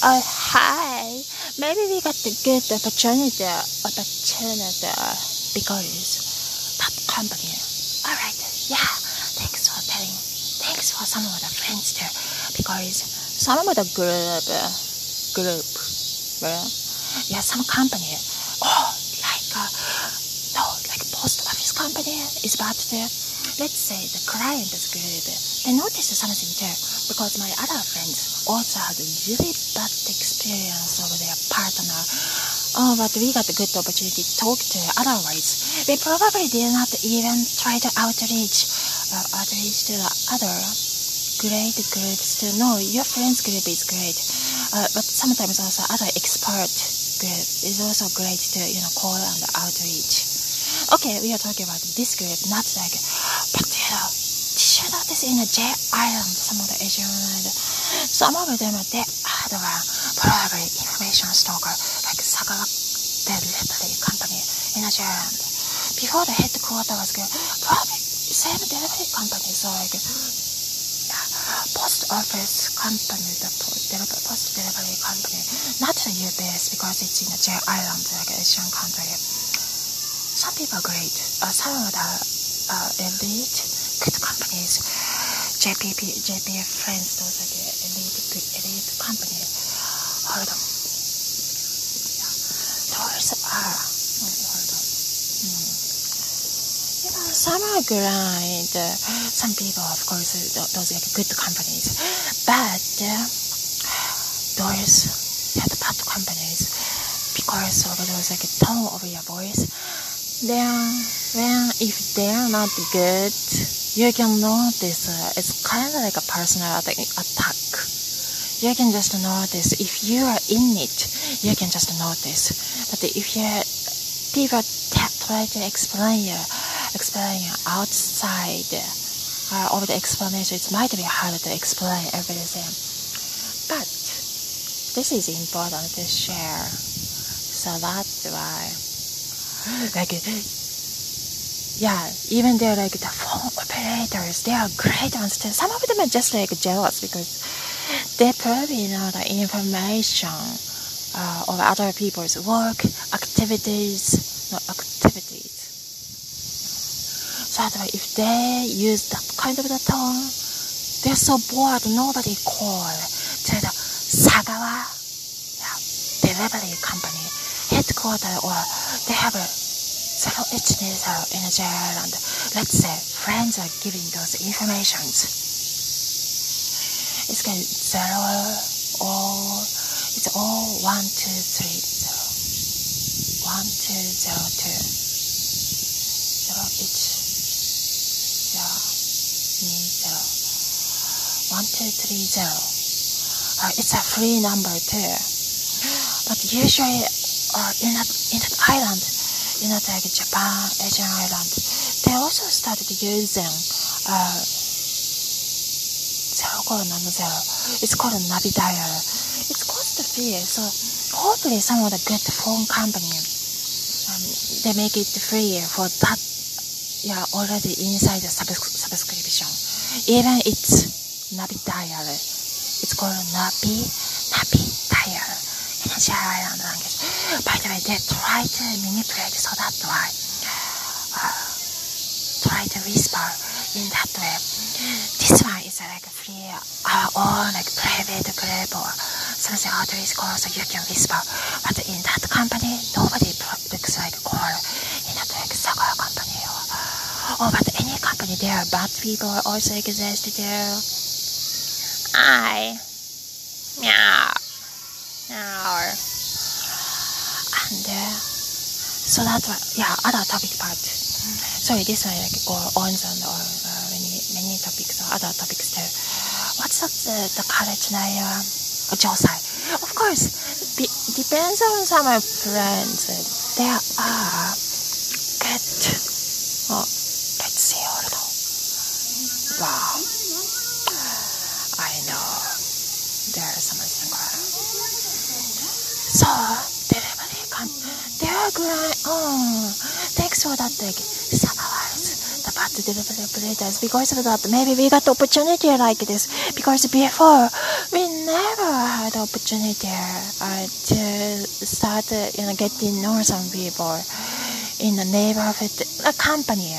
Uh, hi. Maybe we got the good opportunity, opportunity because that company. All right. Yeah. Thanks for telling. Thanks for some of the friends there because some of the group, group, well, yeah, some company. Oh, like uh, no, like post office company is bad too. Let's say the client is good. They notice something too, because my other friends also had a really bad experience of their partner. Oh, but we got a good opportunity to talk to. Otherwise, we probably did not even try to outreach, uh, outreach to the other great groups to know your friends group is great. Uh, but sometimes also other expert group is also great to you know call and outreach. Okay, we are talking about this group, not like, but you know, notice in the J Island, some of the Asian islands, some of them they had a probably information stalker like Sagawa Delivery Company in a J Island. Before the headquarters was good, probably same delivery company, so like post office company, the post delivery company, not the UPS because it's in a J Island, like Asian country. Some people are great. Uh, some of the uh, elite good companies, JPP, JPF friends, those are the elite, good elite company. Hold on. Those are, oh, some are grind. Some people, of course, th- those are good companies. But uh, those the bad companies because of those like tone of your voice then when if they're not good you can notice uh, it's kind of like a personal attack you can just notice if you are in it you can just notice. But if you people try to explain you explain outside uh, of the explanation it might be hard to explain everything. But this is important to share. So that's why. Like yeah even they're like the phone operators they are great ones some of them are just like jealous because they probably know the information uh, of other people's work activities no activities. So if they use that kind of the tone they're so bored nobody call. To the sagawa yeah, delivery company headquarters or they have a zero itchiness in a Ireland. Let's say friends are giving those informations. It's got zero or it's all one two three zero. One two zero two. Zero each. Zero. One two three zero. Uh, it's a free number too. But usually uh, in that in that island, that Japan, Asian island, they also started using uh, zero colon zero. It's called Navi dial. It's cost free, so hopefully some of the good phone company um, they make it free for that. Yeah, already inside the subs- subscription. Even it's Navi dial. It's called Navi Navi dial language. By the way, they try to manipulate so that why uh, try to whisper in that way. This one is like free, our own like private group or something outreach call, so you can whisper. But in that company, nobody looks like call in that like Sakura company or oh, but any company there bad people also exist there. I meow and uh, so that yeah, other topic part. Sorry, this one like go on and or uh, many many topics or other topics too. What's that uh, the college name? Uh, Josai. Of course, be, depends on some of my friends. There are good. Oh, let's see. Hold on. Wow. I know. There are some So, delivery can are. Oh, thanks for that. Like, Sagawas, the bad delivery operators. Because of that, maybe we got opportunity like this. Because before, we never had opportunity uh, to start, uh, you know, getting know some people in the neighborhood a company.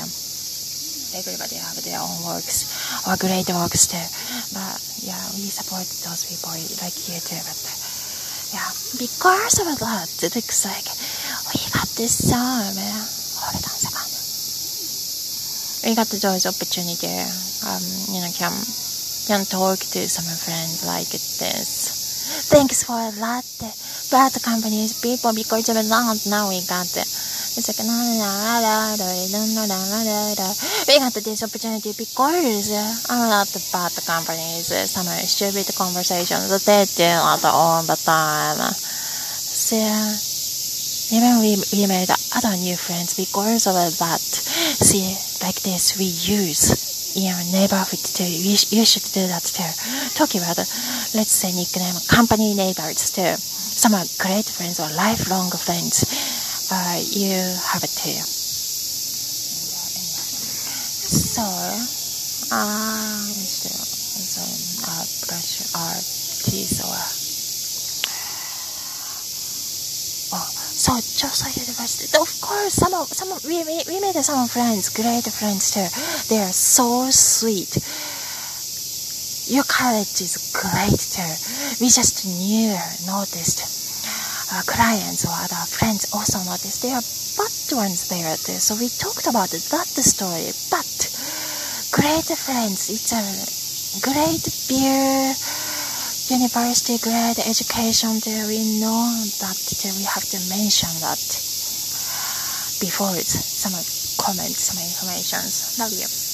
Everybody have their own works or great works too. But yeah, we support those people like you too. But yeah, because of that, it looks like we got this man. Hold on a second. We got the opportunity, um, you know, can can talk to some friends like this. Thanks for a lot, bad companies, people, because of that, now we got it. It's like, we got this opportunity because a lot of bad companies, some stupid conversations they do all the time. So, even we, we made other new friends because of that. See, like this, we use in our neighborhood too. Sh- you should do that too. Talking about, let's say, nickname, company neighbors too. Some are great friends or lifelong friends uh, you have it too. So, uh, still, so, uh, brush our teeth or, oh, like Joseon University. Of course, some of, some of, we, we, we made some friends, great friends too. They are so sweet. Your college is great too. We just knew, noticed uh, clients or other friends also noticed there are bad ones there too. So we talked about that story. But great friends, it's a great beer, university grade education there. We know that we have to mention that before it's some comments, some informations. Love you.